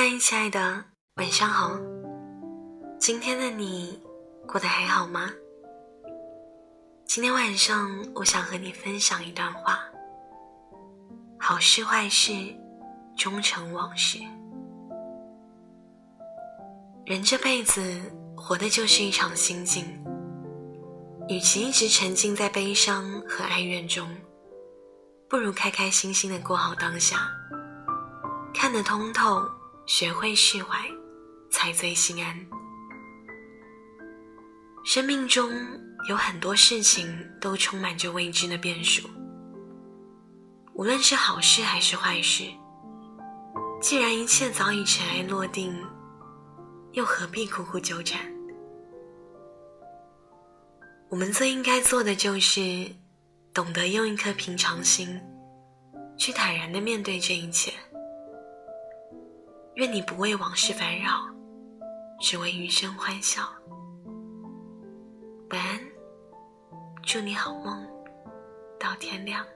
嗨，亲爱的，晚上好。今天的你过得还好吗？今天晚上，我想和你分享一段话：好事坏事，终成往事。人这辈子活的就是一场心境，与其一直沉浸在悲伤和哀怨中，不如开开心心的过好当下，看得通透。学会释怀，才最心安。生命中有很多事情都充满着未知的变数，无论是好事还是坏事。既然一切早已尘埃落定，又何必苦苦纠缠？我们最应该做的就是，懂得用一颗平常心，去坦然的面对这一切。愿你不为往事烦扰，只为余生欢笑。晚安，祝你好梦，到天亮。